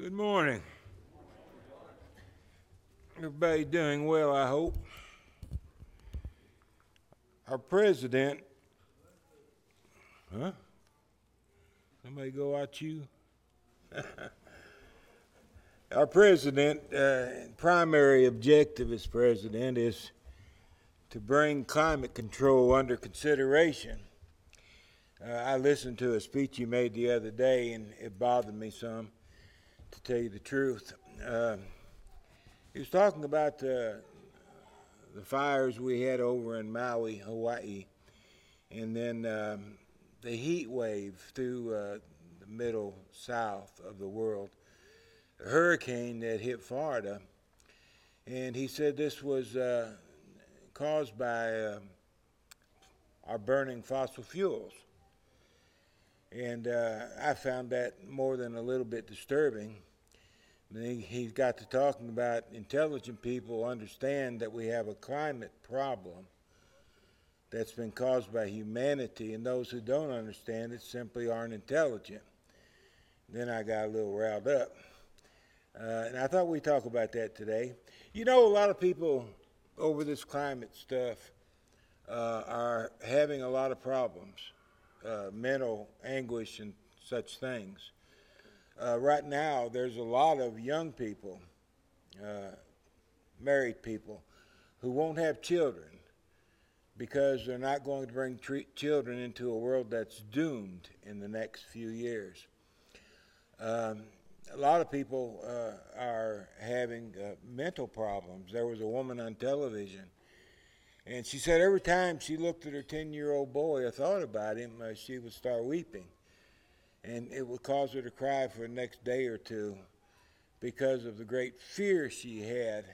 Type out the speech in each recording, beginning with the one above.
Good morning. Everybody doing well, I hope. Our president, huh? Somebody go out you? Our president, uh, primary objective as president is to bring climate control under consideration. Uh, I listened to a speech he made the other day, and it bothered me some, to tell you the truth. Uh, he was talking about uh, the fires we had over in Maui, Hawaii, and then um, the heat wave through uh, the middle south of the world, the hurricane that hit Florida. And he said this was uh, caused by uh, our burning fossil fuels. And uh, I found that more than a little bit disturbing. He, he got to talking about intelligent people understand that we have a climate problem that's been caused by humanity, and those who don't understand it simply aren't intelligent. Then I got a little riled up. Uh, and I thought we'd talk about that today. You know, a lot of people over this climate stuff uh, are having a lot of problems uh, mental anguish and such things. Uh, right now, there's a lot of young people, uh, married people, who won't have children because they're not going to bring tre- children into a world that's doomed in the next few years. Um, a lot of people uh, are having uh, mental problems. There was a woman on television and she said every time she looked at her 10 year old boy or thought about him, uh, she would start weeping. And it would cause her to cry for the next day or two because of the great fear she had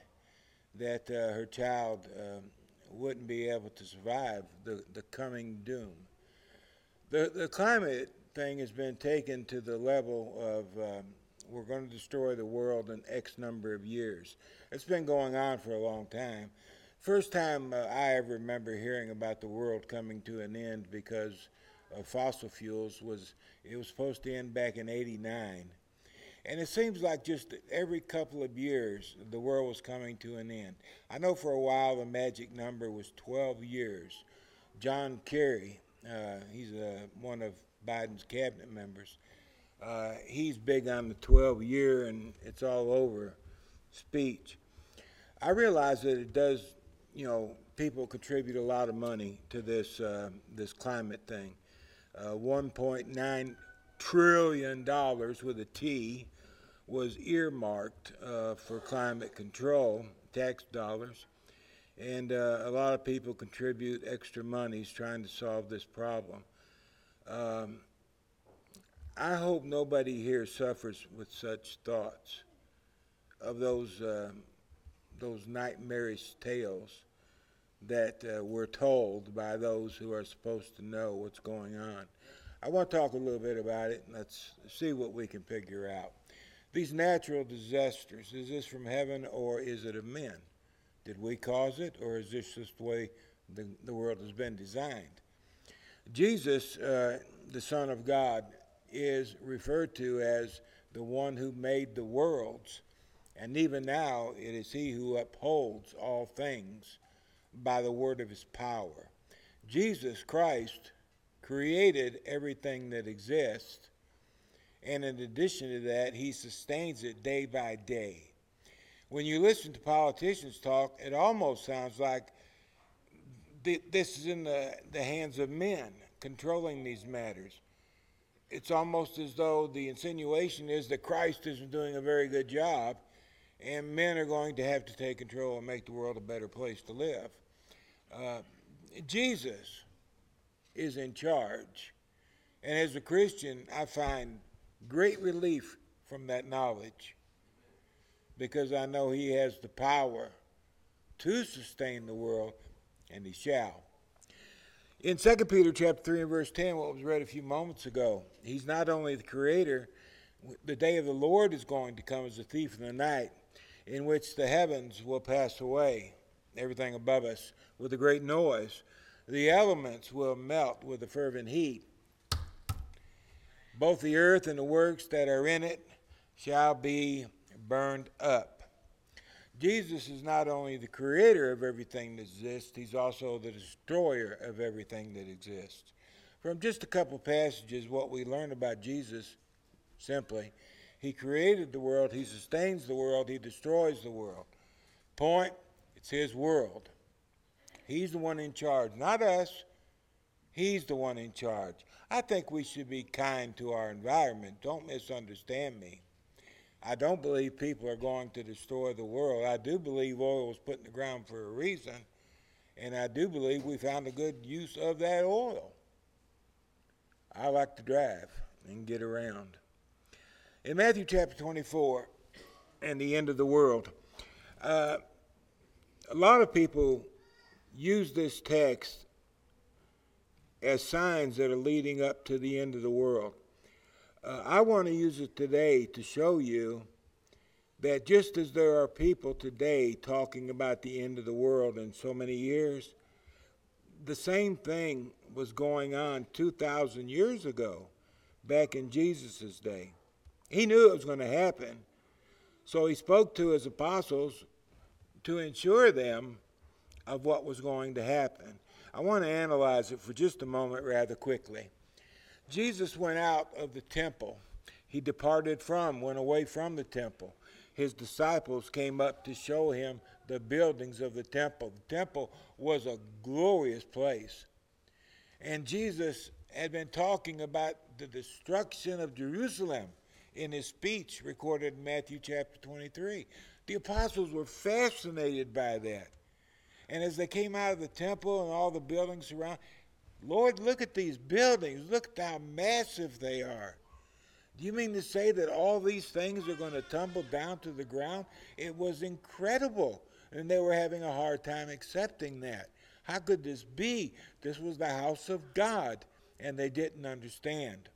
that uh, her child um, wouldn't be able to survive the, the coming doom. The, the climate thing has been taken to the level of um, we're going to destroy the world in X number of years. It's been going on for a long time. First time uh, I ever remember hearing about the world coming to an end because of fossil fuels was it was supposed to end back in 89. And it seems like just every couple of years the world was coming to an end. I know for a while the magic number was 12 years. John Kerry, uh, he's uh, one of Biden's cabinet members, uh, he's big on the 12 year and it's all over speech. I realize that it does you know, people contribute a lot of money to this uh, this climate thing. Uh, 1.9 trillion dollars with a T was earmarked uh, for climate control, tax dollars, and uh, a lot of people contribute extra monies trying to solve this problem. Um, I hope nobody here suffers with such thoughts of those um, those nightmarish tales that uh, we're told by those who are supposed to know what's going on. I want to talk a little bit about it, and let's see what we can figure out. These natural disasters, is this from heaven or is it of men? Did we cause it, or is this just the way the, the world has been designed? Jesus, uh, the Son of God, is referred to as the one who made the worlds, and even now it is he who upholds all things by the word of his power. Jesus Christ created everything that exists, and in addition to that, he sustains it day by day. When you listen to politicians talk, it almost sounds like th- this is in the, the hands of men controlling these matters. It's almost as though the insinuation is that Christ isn't doing a very good job, and men are going to have to take control and make the world a better place to live. Uh, Jesus is in charge. And as a Christian, I find great relief from that knowledge because I know He has the power to sustain the world, and He shall. In 2 Peter chapter 3 and verse 10, what was read a few moments ago, He's not only the Creator, the day of the Lord is going to come as a thief in the night, in which the heavens will pass away, everything above us, with a great noise. The elements will melt with a fervent heat. Both the earth and the works that are in it shall be burned up. Jesus is not only the creator of everything that exists, he's also the destroyer of everything that exists. From just a couple passages, what we learn about Jesus simply, he created the world, he sustains the world, he destroys the world. Point, it's his world. He's the one in charge, not us. He's the one in charge. I think we should be kind to our environment. Don't misunderstand me. I don't believe people are going to destroy the world. I do believe oil was put in the ground for a reason, and I do believe we found a good use of that oil. I like to drive and get around. In Matthew chapter 24 and the end of the world, uh, a lot of people use this text as signs that are leading up to the end of the world. Uh, I want to use it today to show you that just as there are people today talking about the end of the world in so many years, the same thing was going on 2,000 years ago, back in Jesus' day. He knew it was going to happen, so he spoke to his apostles to ensure them of what was going to happen. I want to analyze it for just a moment rather quickly. Jesus went out of the temple. He departed from, went away from the temple. His disciples came up to show him the buildings of the temple. The temple was a glorious place. And Jesus had been talking about the destruction of Jerusalem in his speech recorded in Matthew chapter 23. The apostles were fascinated by that. And as they came out of the temple and all the buildings around, Lord, look at these buildings. Look how massive they are. Do you mean to say that all these things are going to tumble down to the ground? It was incredible. And they were having a hard time accepting that. How could this be? This was the house of God. And they didn't understand.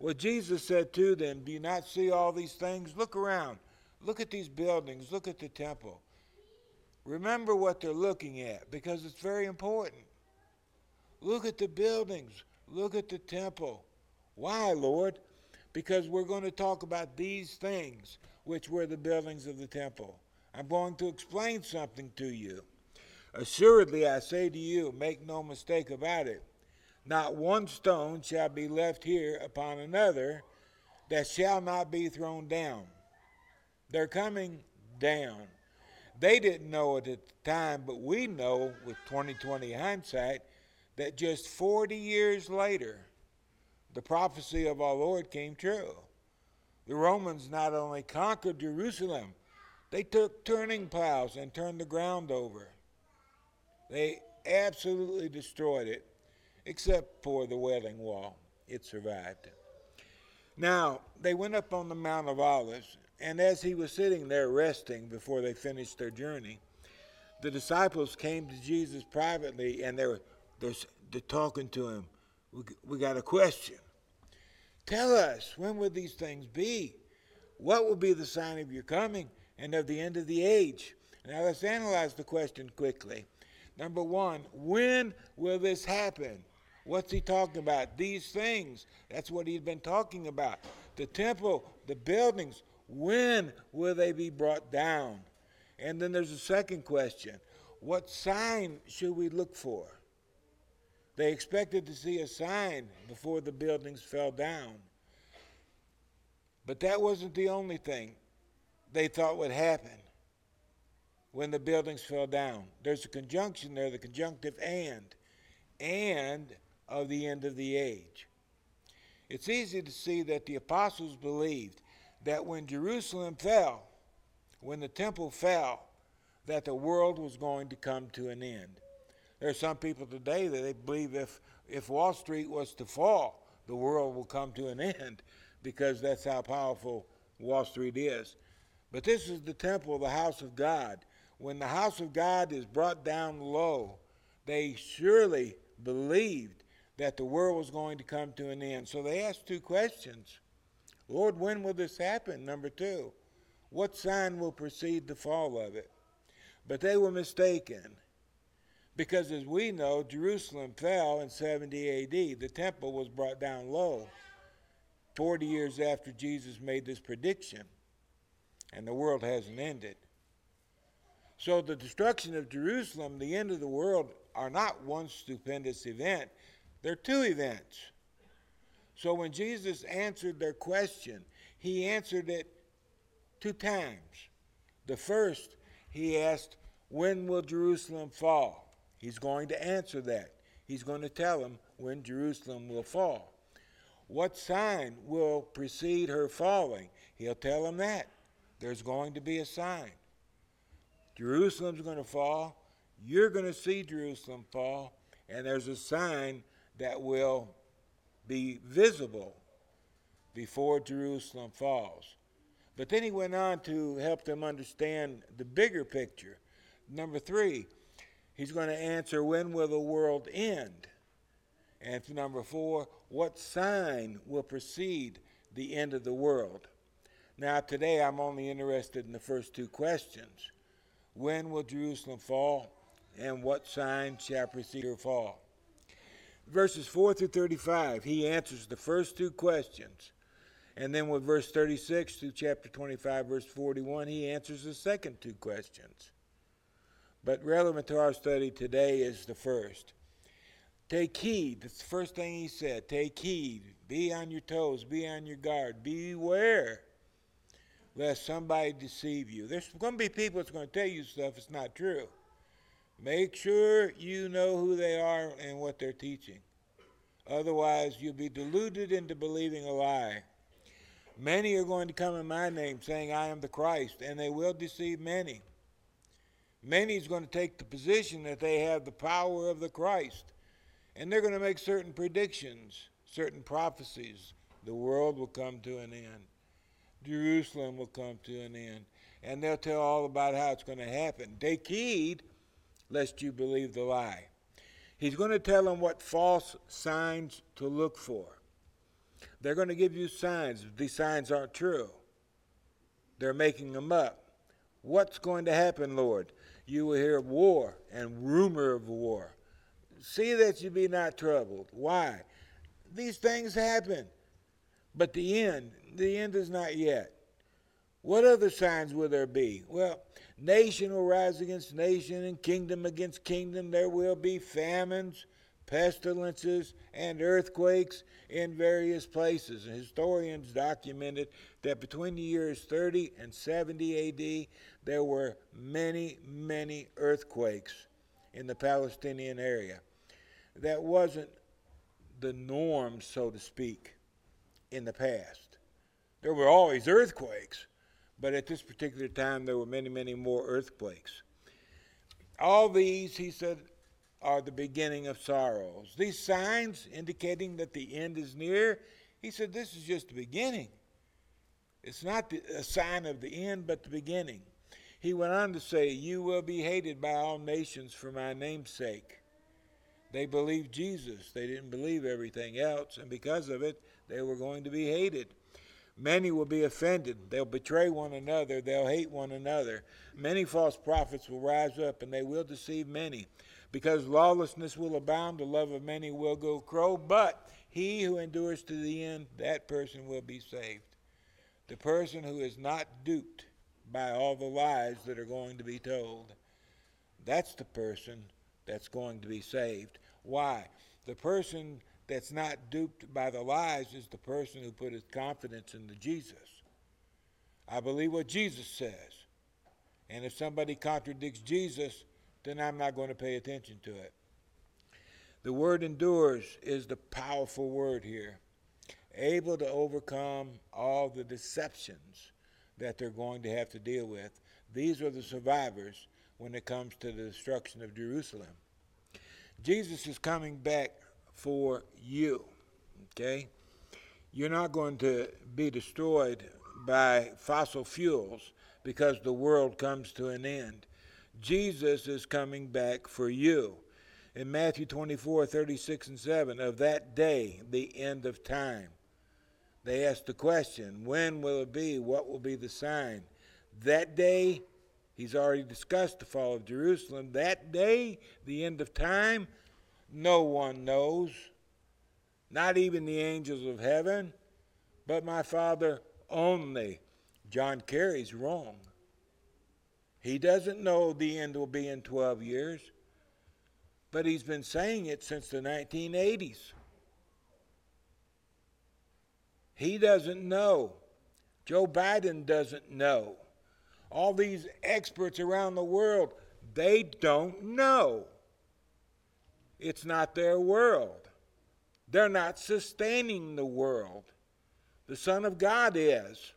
Well, Jesus said to them, Do you not see all these things? Look around. Look at these buildings. Look at the temple. Remember what they're looking at because it's very important. Look at the buildings. Look at the temple. Why, Lord? Because we're going to talk about these things, which were the buildings of the temple. I'm going to explain something to you. Assuredly, I say to you, make no mistake about it. Not one stone shall be left here upon another that shall not be thrown down. They're coming down. They didn't know it at the time, but we know with 2020 hindsight that just 40 years later, the prophecy of our Lord came true. The Romans not only conquered Jerusalem, they took turning plows and turned the ground over. They absolutely destroyed it, except for the Wailing Wall. It survived. Now, they went up on the Mount of Olives, and as he was sitting there resting before they finished their journey, the disciples came to Jesus privately and they were they're, they're talking to him. We, we got a question. Tell us, when will these things be? What will be the sign of your coming and of the end of the age? Now let's analyze the question quickly. Number one, when will this happen? What's he talking about? These things. That's what he's been talking about. The temple, the buildings, when will they be brought down? And then there's a second question What sign should we look for? They expected to see a sign before the buildings fell down. But that wasn't the only thing they thought would happen when the buildings fell down. There's a conjunction there, the conjunctive and, and of the end of the age. It's easy to see that the apostles believed that when Jerusalem fell, when the temple fell, that the world was going to come to an end. There are some people today that they believe if, if Wall Street was to fall, the world will come to an end because that's how powerful Wall Street is. But this is the temple, the house of God. When the house of God is brought down low, they surely believed that the world was going to come to an end. So they asked two questions Lord, when will this happen? Number two, what sign will precede the fall of it? But they were mistaken. Because as we know, Jerusalem fell in 70 AD. The temple was brought down low. 40 years after Jesus made this prediction, and the world hasn't ended. So the destruction of Jerusalem, the end of the world, are not one stupendous event, they're two events. So when Jesus answered their question, he answered it two times. The first, he asked, When will Jerusalem fall? He's going to answer that. He's going to tell them when Jerusalem will fall. What sign will precede her falling? He'll tell them that. There's going to be a sign. Jerusalem's going to fall. You're going to see Jerusalem fall. And there's a sign that will be visible before Jerusalem falls. But then he went on to help them understand the bigger picture. Number three, he's going to answer when will the world end? And number four, what sign will precede the end of the world? Now, today I'm only interested in the first two questions. When will Jerusalem fall? And what sign shall precede her fall? Verses 4 through 35, he answers the first two questions. And then with verse 36 through chapter 25, verse 41, he answers the second two questions. But relevant to our study today is the first. Take heed. That's the first thing he said. Take heed. Be on your toes. Be on your guard. Beware lest somebody deceive you. There's going to be people that's going to tell you stuff that's not true. Make sure you know who they are and what they're teaching. Otherwise, you'll be deluded into believing a lie. Many are going to come in my name saying, I am the Christ, and they will deceive many. Many is going to take the position that they have the power of the Christ, and they're going to make certain predictions, certain prophecies. The world will come to an end. Jerusalem will come to an end. And they'll tell all about how it's going to happen. Take heed lest you believe the lie. He's going to tell them what false signs to look for. They're going to give you signs. These signs aren't true. They're making them up. What's going to happen, Lord? You will hear war and rumor of war. See that you be not troubled. Why? These things happen. But the end, the end is not yet. What other signs will there be? Well, nation will rise against nation and kingdom against kingdom. There will be famines, pestilences, and earthquakes in various places. And historians documented that between the years 30 and 70 AD, there were many, many earthquakes in the Palestinian area. That wasn't the norm, so to speak, in the past. There were always earthquakes, but at this particular time there were many, many more earthquakes. All these, he said, are the beginning of sorrows. These signs indicating that the end is near, he said, this is just the beginning. It's not the, a sign of the end, but the beginning. He went on to say, You will be hated by all nations for my name's sake. They believed Jesus, they didn't believe everything else, and because of it, they were going to be hated. Many will be offended. They'll betray one another. They'll hate one another. Many false prophets will rise up, and they will deceive many. Because lawlessness will abound, the love of many will go crow. But he who endures to the end, that person will be saved. The person who is not duped by all the lies that are going to be told, that's the person that's going to be saved. Why? The person that's not duped by the lies is the person who put his confidence in the Jesus. I believe what Jesus says. And if somebody contradicts Jesus, then I'm not going to pay attention to it. The word endures is the powerful word here, able to overcome all the deceptions that they're going to have to deal with. These are the survivors when it comes to the destruction of Jerusalem. Jesus is coming back for you. Okay? You're not going to be destroyed by fossil fuels because the world comes to an end. Jesus is coming back for you. In Matthew 24, 36 and 7, of that day, the end of time. They asked the question, when will it be? What will be the sign? That day, he's already discussed the fall of Jerusalem. That day, the end of time, no one knows, not even the angels of heaven, but my Father only. John Kerry's wrong. He doesn't know the end will be in 12 years, but he's been saying it since the 1980s. He doesn't know. Joe Biden doesn't know. All these experts around the world, they don't know. It's not their world. They're not sustaining the world. The Son of God is.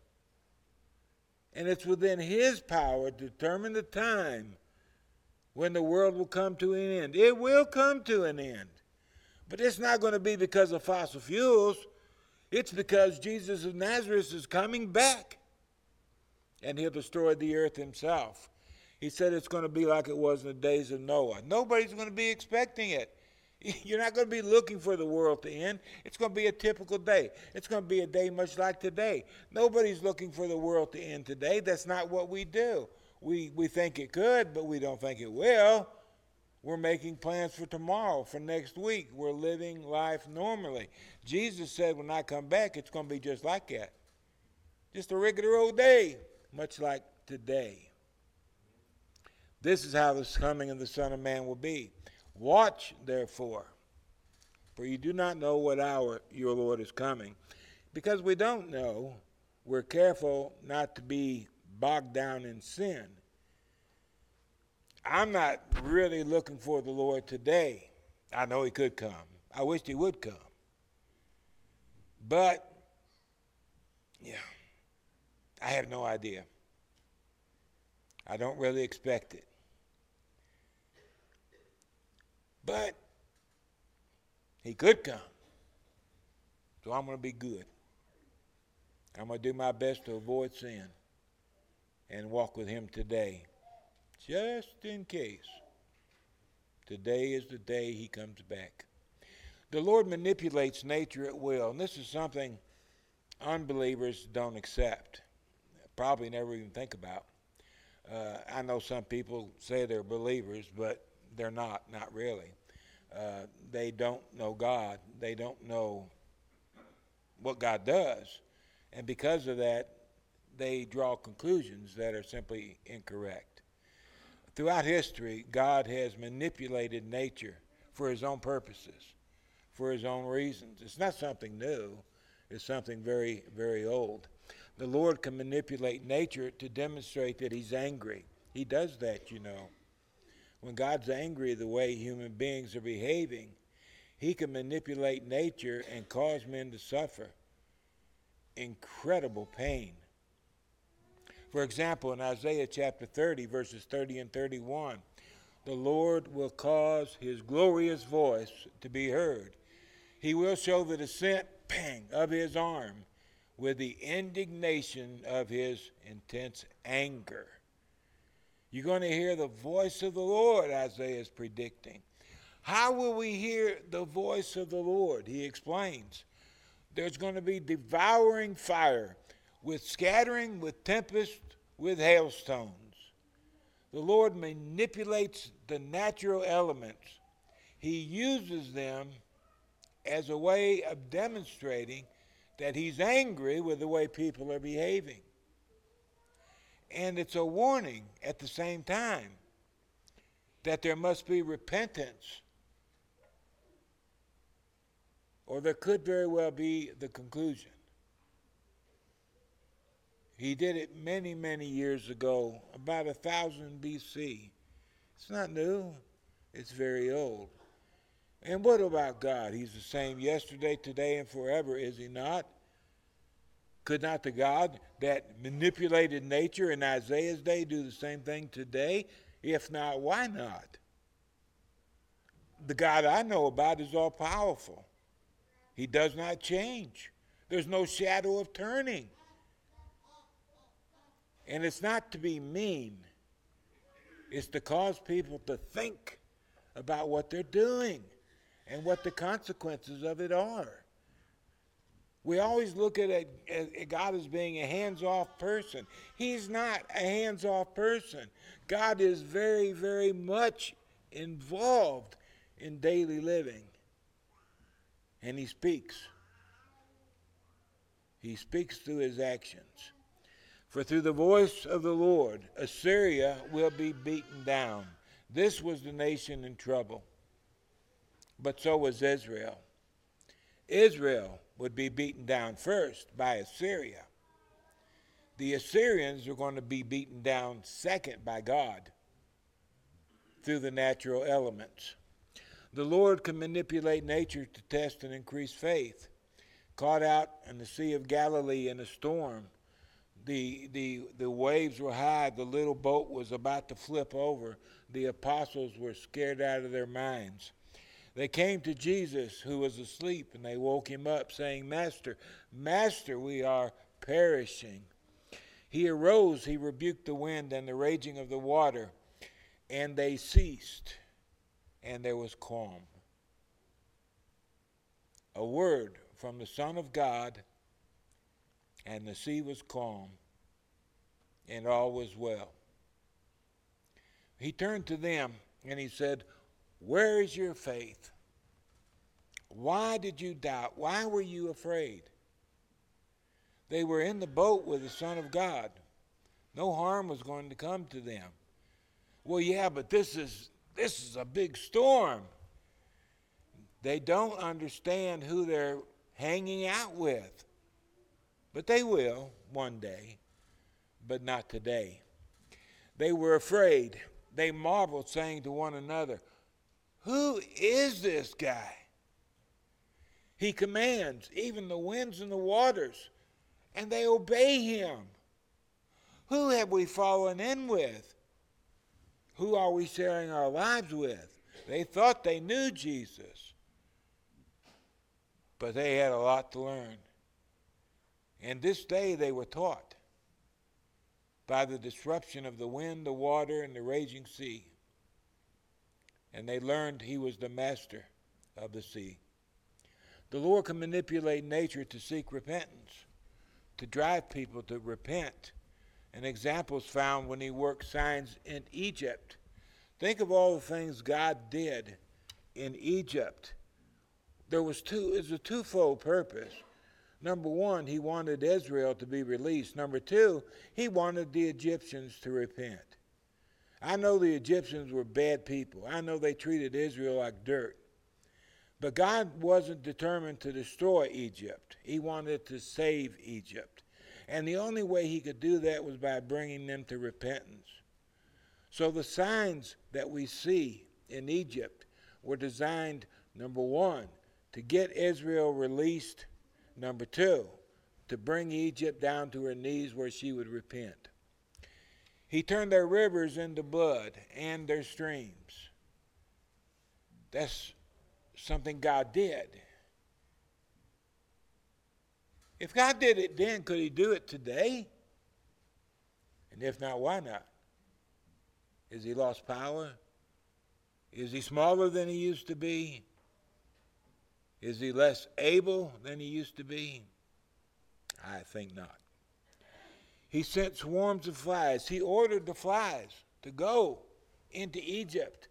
And it's within His power to determine the time when the world will come to an end. It will come to an end. But it's not going to be because of fossil fuels, it's because Jesus of Nazareth is coming back and he'll destroy the earth himself. He said it's going to be like it was in the days of Noah. Nobody's going to be expecting it. You're not going to be looking for the world to end. It's going to be a typical day. It's going to be a day much like today. Nobody's looking for the world to end today. That's not what we do. We, we think it could, but we don't think it will. We're making plans for tomorrow, for next week. We're living life normally. Jesus said, when I come back, it's going to be just like that. Just a regular old day, much like today. This is how the coming of the Son of Man will be. Watch, therefore, for you do not know what hour your Lord is coming. Because we don't know, we're careful not to be bogged down in sin. I'm not really looking for the Lord today. I know He could come. I wish He would come. But, yeah, I have no idea. I don't really expect it. But he could come. So I'm going to be good. I'm going to do my best to avoid sin and walk with him today, just in case. Today is the day he comes back. The Lord manipulates nature at will, and this is something unbelievers don't accept, probably never even think about. Uh, I know some people say they're believers, but they're not, not really. Uh, they don't know God. They don't know what God does. And because of that, they draw conclusions that are simply incorrect. Throughout history, God has manipulated nature for his own purposes, for his own reasons. It's not something new, it's something very, very old. The Lord can manipulate nature to demonstrate that he's angry. He does that, you know when God's angry the way human beings are behaving, he can manipulate nature and cause men to suffer incredible pain. For example, in Isaiah chapter 30, verses 30 and 31, the Lord will cause his glorious voice to be heard. He will show the descent pang of his arm with the indignation of his intense anger. You're going to hear the voice of the Lord, Isaiah is predicting. How will we hear the voice of the Lord? He explains. There's going to be devouring fire, with scattering, with tempest, with hailstones. The Lord manipulates the natural elements, He uses them as a way of demonstrating that He's angry with the way people are behaving and it's a warning at the same time that there must be repentance. Or there could very well be the conclusion. He did it many, many years ago, about a thousand BC. It's not new, it's very old. And what about God? He's the same yesterday, today, and forever, is he not? Could not the God that manipulated nature in Isaiah's day do the same thing today? If not, why not? The God I know about is all powerful. He does not change. There's no shadow of turning. And it's not to be mean, it's to cause people to think about what they're doing and what the consequences of it are. We always look at, it, at God as being a hands off person. He's not a hands off person. God is very, very much involved in daily living. And He speaks. He speaks through his actions. For through the voice of the Lord, Assyria will be beaten down. This was the nation in trouble. But so was Israel. Israel would be beaten down first by Assyria. The Assyrians were going to be beaten down second by God through the natural elements. The Lord can manipulate nature to test and increase faith. Caught out in the Sea of Galilee in a storm, the, the, the waves were high, the little boat was about to flip over. The apostles were scared out of their minds. They came to Jesus, who was asleep, and they woke him up, saying, Master, Master, we are perishing. He arose, he rebuked the wind and the raging of the water, and they ceased, and there was calm. A word from the Son of God, and the sea was calm, and all was well. He turned to them and he said, Where is your faith? Why did you doubt? Why were you afraid? They were in the boat with the Son of God. No harm was going to come to them. Well, yeah, but this is this is a big storm. They don't understand who they're hanging out with. But they will one day, but not today. They were afraid. They marveled, saying to one another, Who is this guy? He commands even the winds and the waters, and they obey him. Who have we fallen in with? Who are we sharing our lives with? They thought they knew Jesus, but they had a lot to learn. And this day they were taught by the disruption of the wind, the water, and the raging sea. And they learned he was the master of the sea. The Lord can manipulate nature to seek repentance, to drive people to repent. And examples found when he worked signs in Egypt. Think of all the things God did in Egypt. There was two, it's a twofold purpose. Number one, he wanted Israel to be released. Number two, he wanted the Egyptians to repent. I know the Egyptians were bad people. I know they treated Israel like dirt. But God wasn't determined to destroy Egypt, He wanted to save Egypt. And the only way He could do that was by bringing them to repentance. So the signs that we see in Egypt were designed, number one, to get Israel released Number two, to bring Egypt down to her knees where she would repent. He turned their rivers into blood and their streams. That's something God did. If God did it then, could He do it today? And if not, why not? Is He lost power? Is He smaller than He used to be? Is he less able than he used to be? I think not. He sent swarms of flies. He ordered the flies to go into Egypt.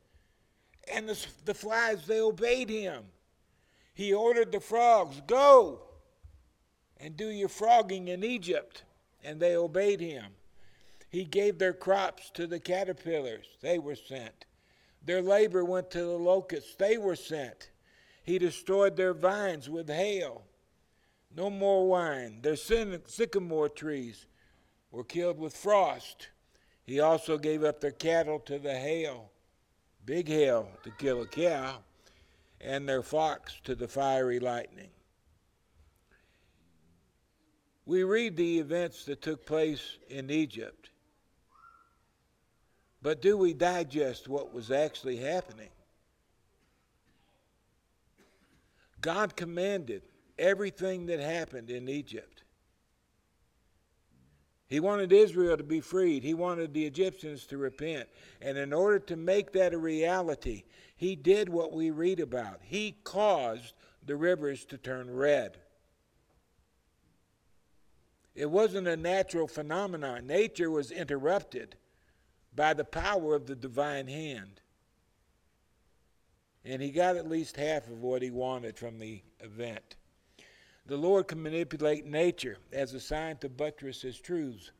And the, the flies, they obeyed him. He ordered the frogs, go and do your frogging in Egypt. And they obeyed him. He gave their crops to the caterpillars. They were sent. Their labor went to the locusts. They were sent. He destroyed their vines with hail. No more wine. Their sycamore trees were killed with frost. He also gave up their cattle to the hail, big hail to kill a cow, and their flocks to the fiery lightning. We read the events that took place in Egypt, but do we digest what was actually happening? God commanded everything that happened in Egypt. He wanted Israel to be freed. He wanted the Egyptians to repent. And in order to make that a reality, he did what we read about. He caused the rivers to turn red. It wasn't a natural phenomenon. Nature was interrupted by the power of the divine hand. And he got at least half of what he wanted from the event. The Lord can manipulate nature as a sign to buttress his truths.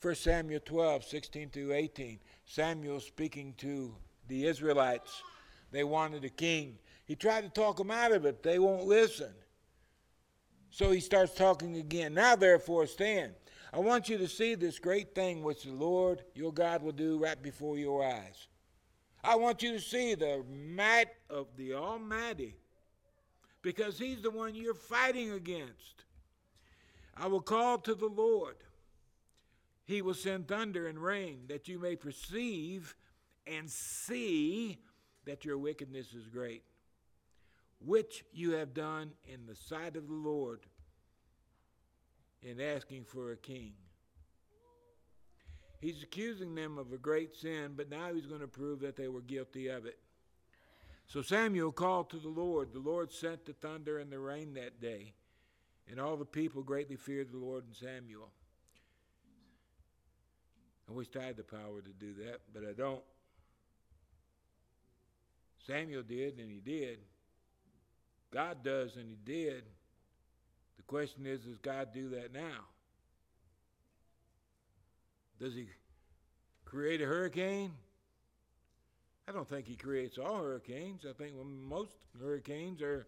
1 Samuel 12, 16 through 18. Samuel speaking to the Israelites. They wanted a king. He tried to talk them out of it. They won't listen. So he starts talking again. Now, therefore, stand. I want you to see this great thing which the Lord your God will do right before your eyes. I want you to see the might of the Almighty because He's the one you're fighting against. I will call to the Lord. He will send thunder and rain that you may perceive and see that your wickedness is great, which you have done in the sight of the Lord in asking for a king. He's accusing them of a great sin, but now he's going to prove that they were guilty of it. So Samuel called to the Lord. The Lord sent the thunder and the rain that day, and all the people greatly feared the Lord and Samuel. I wish I had the power to do that, but I don't. Samuel did, and he did. God does, and he did. The question is, does God do that now? Does he create a hurricane? I don't think he creates all hurricanes. I think most hurricanes are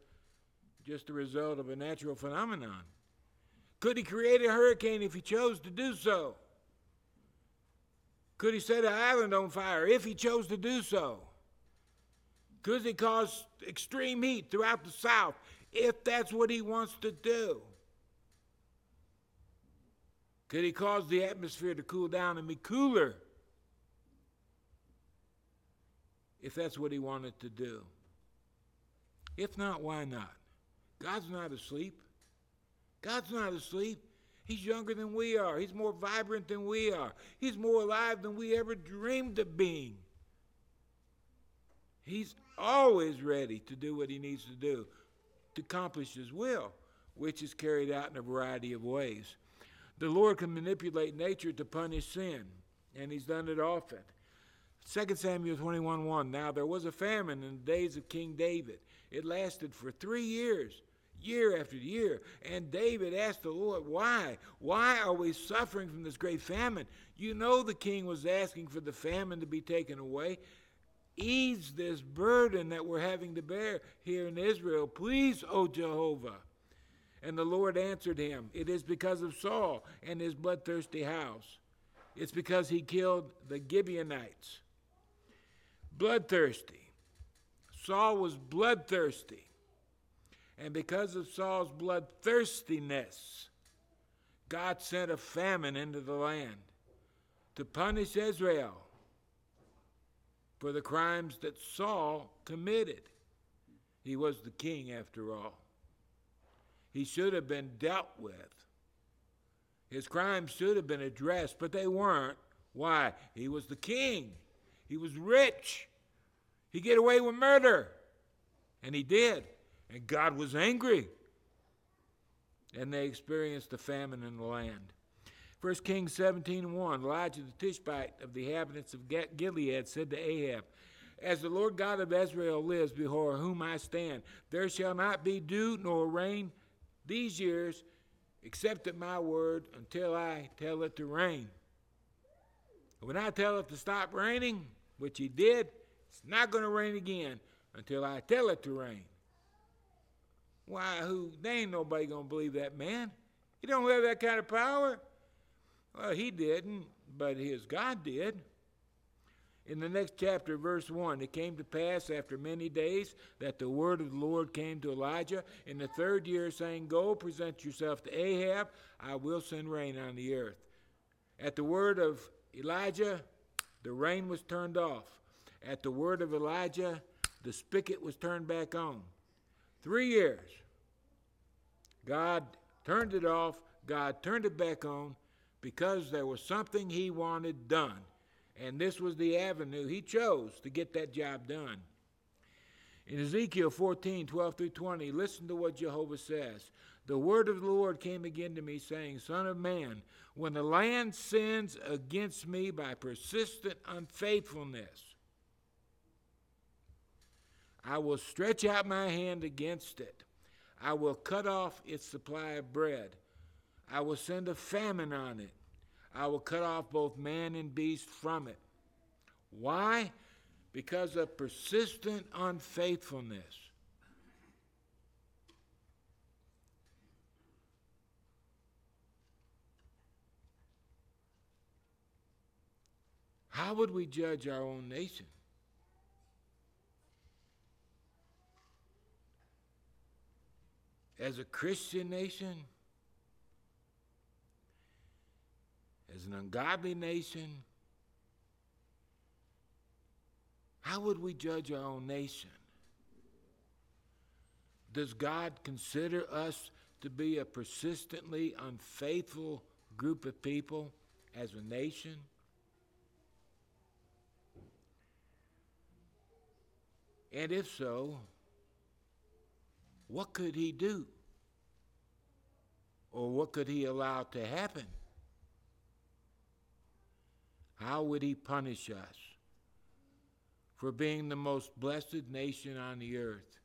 just the result of a natural phenomenon. Could he create a hurricane if he chose to do so? Could he set an island on fire if he chose to do so? Could he cause extreme heat throughout the South if that's what he wants to do? Could he cause the atmosphere to cool down and be cooler if that's what he wanted to do? If not, why not? God's not asleep. God's not asleep. He's younger than we are. He's more vibrant than we are. He's more alive than we ever dreamed of being. He's always ready to do what he needs to do to accomplish his will, which is carried out in a variety of ways. The Lord can manipulate nature to punish sin, and he's done it often. 2 Samuel 21 1. Now there was a famine in the days of King David. It lasted for three years year after year. And David asked the Lord, Why? Why are we suffering from this great famine? You know the king was asking for the famine to be taken away. Ease this burden that we're having to bear here in Israel. Please, O Jehovah. And the Lord answered him, It is because of Saul and his bloodthirsty house. It's because he killed the Gibeonites. Bloodthirsty. Saul was bloodthirsty. And because of Saul's bloodthirstiness, God sent a famine into the land to punish Israel for the crimes that Saul committed. He was the king, after all. He should have been dealt with. His crimes should have been addressed, but they weren't. Why? He was the king. He was rich. He get away with murder. And he did. And God was angry. And they experienced a famine in the land. 1 Kings 17 1 Elijah the Tishbite of the inhabitants of Gilead said to Ahab, As the Lord God of Israel lives, before whom I stand, there shall not be dew nor rain these years, except at my word, until I tell it to rain. When I tell it to stop raining, which he did, it's not going to rain again until I tell it to rain. Why, who? There ain't nobody going to believe that man. He don't have that kind of power. Well, he didn't, but his God did. In the next chapter, verse 1, it came to pass after many days that the word of the Lord came to Elijah in the third year, saying, Go, present yourself to Ahab, I will send rain on the earth. At the word of Elijah, the rain was turned off. At the word of Elijah, the spigot was turned back on. Three years. God turned it off, God turned it back on because there was something He wanted done. And this was the avenue He chose to get that job done. In Ezekiel 14, 12 through 20, listen to what Jehovah says. The word of the Lord came again to me, saying, Son of man, when the land sins against me by persistent unfaithfulness, I will stretch out my hand against it I will cut off its supply of bread. I will send a famine on it. I will cut off both man and beast from it. Why? Because of persistent unfaithfulness. How would we judge our own nation? As a Christian nation? As an ungodly nation? How would we judge our own nation? Does God consider us to be a persistently unfaithful group of people as a nation? And if so, what could he do? Or what could he allow to happen? How would he punish us for being the most blessed nation on the earth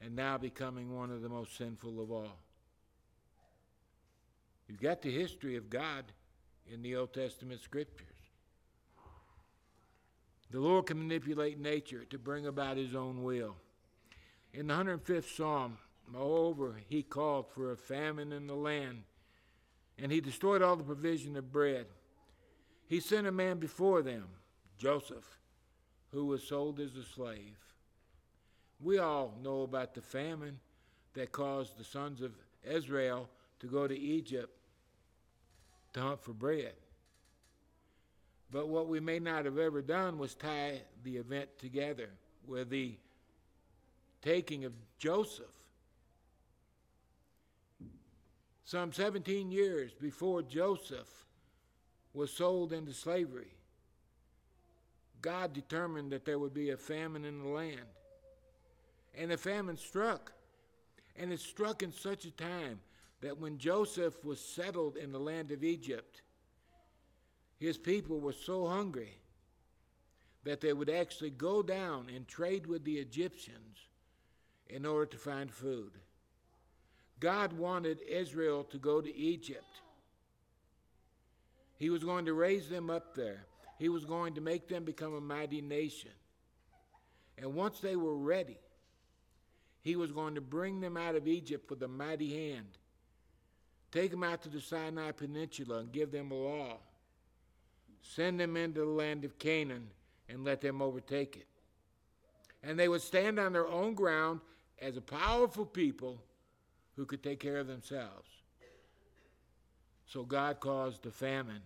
and now becoming one of the most sinful of all? You've got the history of God in the Old Testament scriptures. The Lord can manipulate nature to bring about his own will. In the 105th Psalm, moreover, he called for a famine in the land, and he destroyed all the provision of bread. He sent a man before them, Joseph, who was sold as a slave. We all know about the famine that caused the sons of Israel to go to Egypt to hunt for bread. But what we may not have ever done was tie the event together with the taking of Joseph. Some 17 years before Joseph was sold into slavery, God determined that there would be a famine in the land. And the famine struck. And it struck in such a time that when Joseph was settled in the land of Egypt, his people were so hungry that they would actually go down and trade with the Egyptians in order to find food. God wanted Israel to go to Egypt. He was going to raise them up there. He was going to make them become a mighty nation. And once they were ready, he was going to bring them out of Egypt with a mighty hand, take them out to the Sinai Peninsula and give them a law send them into the land of Canaan, and let them overtake it. And they would stand on their own ground as a powerful people who could take care of themselves. So God caused the famine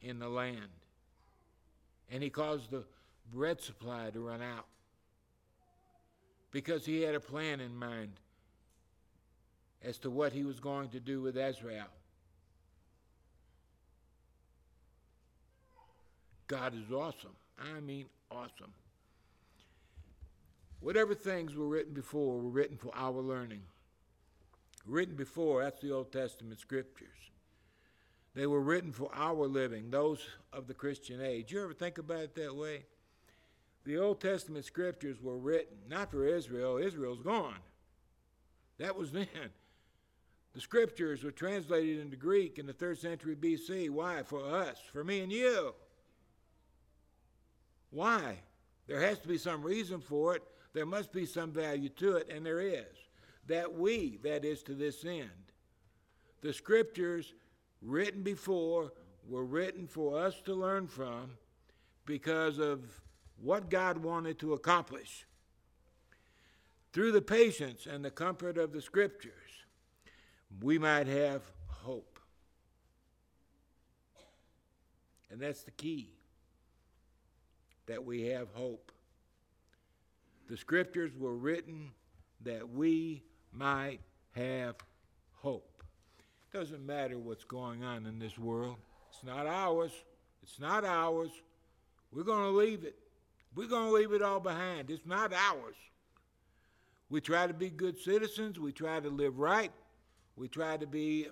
in the land. And he caused the bread supply to run out. Because he had a plan in mind as to what he was going to do with Israel. God is awesome. I mean, awesome. Whatever things were written before were written for our learning. Written before, that's the Old Testament scriptures. They were written for our living, those of the Christian age. You ever think about it that way? The Old Testament scriptures were written not for Israel, Israel's gone. That was then. The scriptures were translated into Greek in the third century BC. Why? For us, for me and you. Why? There has to be some reason for it. There must be some value to it, and there is. That we, that is to this end. The scriptures written before were written for us to learn from because of what God wanted to accomplish. Through the patience and the comfort of the scriptures, we might have hope. And that's the key that we have hope. The scriptures were written that we might have hope. Doesn't matter what's going on in this world. It's not ours. It's not ours. We're going to leave it. We're going to leave it all behind. It's not ours. We try to be good citizens. We try to live right. We try to be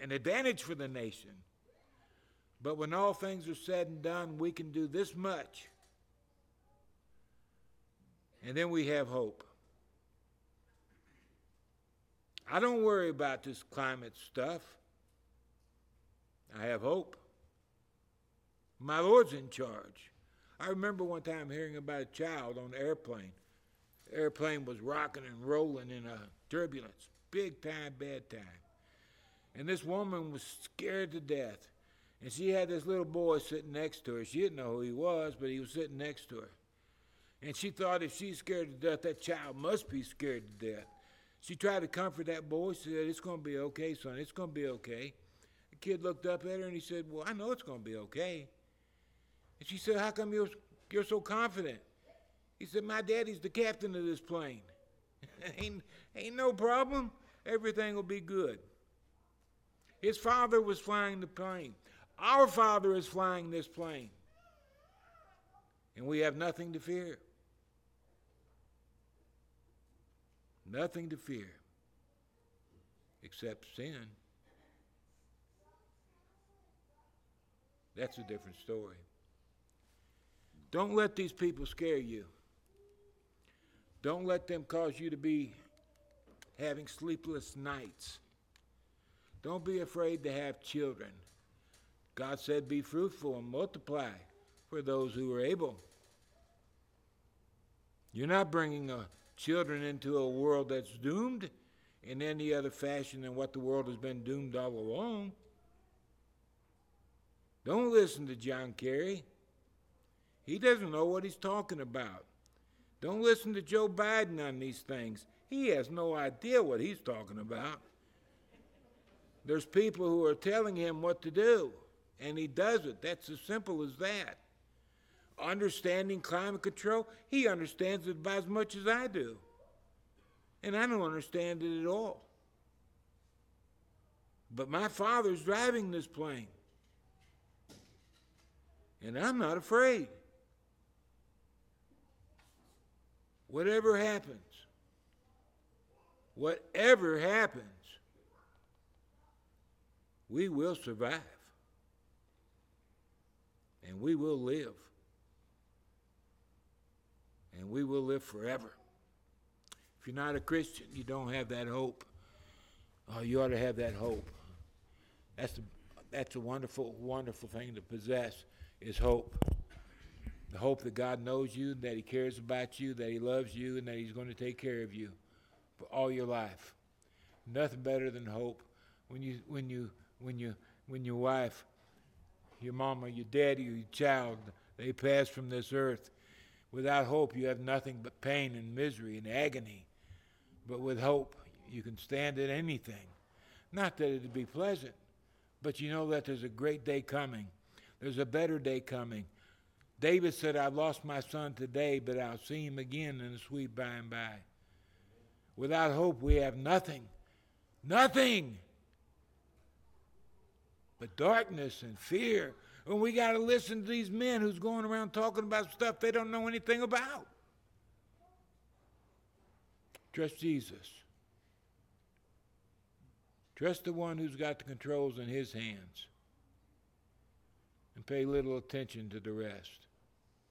an advantage for the nation. But when all things are said and done, we can do this much and then we have hope. I don't worry about this climate stuff. I have hope. My Lord's in charge. I remember one time hearing about a child on an airplane. The airplane was rocking and rolling in a turbulence, big time, bad time. And this woman was scared to death. And she had this little boy sitting next to her. She didn't know who he was, but he was sitting next to her. And she thought if she's scared to death, that child must be scared to death. She tried to comfort that boy. She said, It's going to be okay, son. It's going to be okay. The kid looked up at her and he said, Well, I know it's going to be okay. And she said, How come you're, you're so confident? He said, My daddy's the captain of this plane. ain't, ain't no problem. Everything will be good. His father was flying the plane. Our father is flying this plane. And we have nothing to fear. Nothing to fear except sin. That's a different story. Don't let these people scare you. Don't let them cause you to be having sleepless nights. Don't be afraid to have children. God said, Be fruitful and multiply for those who are able. You're not bringing uh, children into a world that's doomed in any other fashion than what the world has been doomed all along. Don't listen to John Kerry. He doesn't know what he's talking about. Don't listen to Joe Biden on these things. He has no idea what he's talking about. There's people who are telling him what to do, and he does it. That's as simple as that. Understanding climate control, he understands it about as much as I do. And I don't understand it at all. But my father's driving this plane. And I'm not afraid. Whatever happens, whatever happens, we will survive. And we will live. And we will live forever. If you're not a Christian, you don't have that hope. Oh, you ought to have that hope. That's a, that's a wonderful, wonderful thing to possess is hope. The hope that God knows you, that He cares about you, that He loves you, and that He's going to take care of you for all your life. Nothing better than hope. When you when you when you when your wife, your mama, your daddy, your child, they pass from this earth. Without hope, you have nothing but pain and misery and agony. But with hope, you can stand at anything. Not that it'd be pleasant, but you know that there's a great day coming. There's a better day coming. David said, I've lost my son today, but I'll see him again in the sweet by and by. Without hope, we have nothing. Nothing but darkness and fear. And we got to listen to these men who's going around talking about stuff they don't know anything about. Trust Jesus. Trust the one who's got the controls in his hands. And pay little attention to the rest.